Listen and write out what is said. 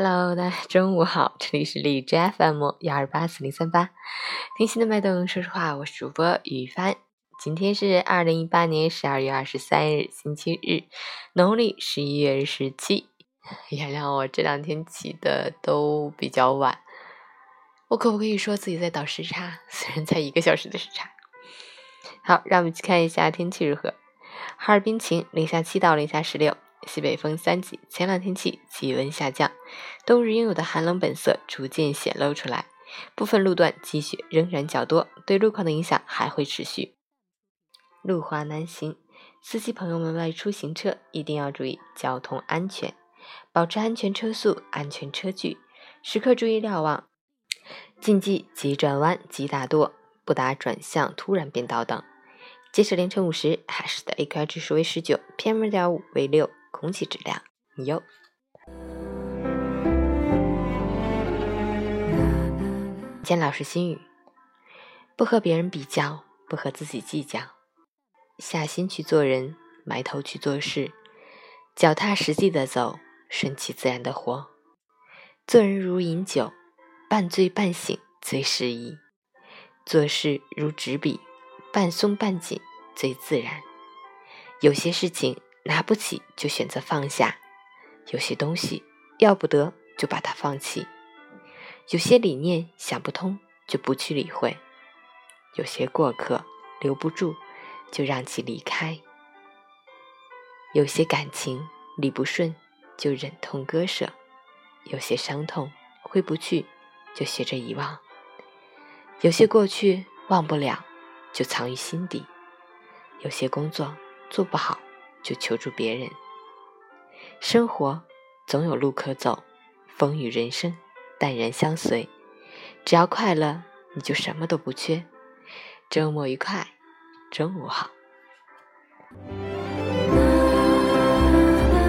Hello，大家中午好，这里是荔枝 FM 幺二八四零三八，听心的脉动，说实话，我是主播雨帆。今天是二零一八年十二月二十三日，星期日，农历十一月十七。原谅我这两天起的都比较晚，我可不可以说自己在倒时差？虽然才一个小时的时差。好，让我们去看一下天气如何。哈尔滨晴，零下七到零下十六。西北风三级，前两天气，气温下降，冬日应有的寒冷本色逐渐显露出来。部分路段积雪仍然较多，对路况的影响还会持续。路滑难行，司机朋友们外出行车一定要注意交通安全，保持安全车速、安全车距，时刻注意瞭望，禁忌急转弯、急打舵、不打转向、突然变道等。截止凌晨五时，海市的 AQI 指数为十九，PM 二点五为六。空气质量优。见老师心语：不和别人比较，不和自己计较，下心去做人，埋头去做事，脚踏实地的走，顺其自然的活。做人如饮酒，半醉半醒最适宜；做事如纸笔，半松半紧最自然。有些事情。拿不起就选择放下，有些东西要不得就把它放弃；有些理念想不通就不去理会；有些过客留不住就让其离开；有些感情理不顺就忍痛割舍；有些伤痛挥不去就学着遗忘；有些过去忘不了就藏于心底；有些工作做不好。就求助别人。生活总有路可走，风雨人生淡然相随。只要快乐，你就什么都不缺。周末愉快，中午好。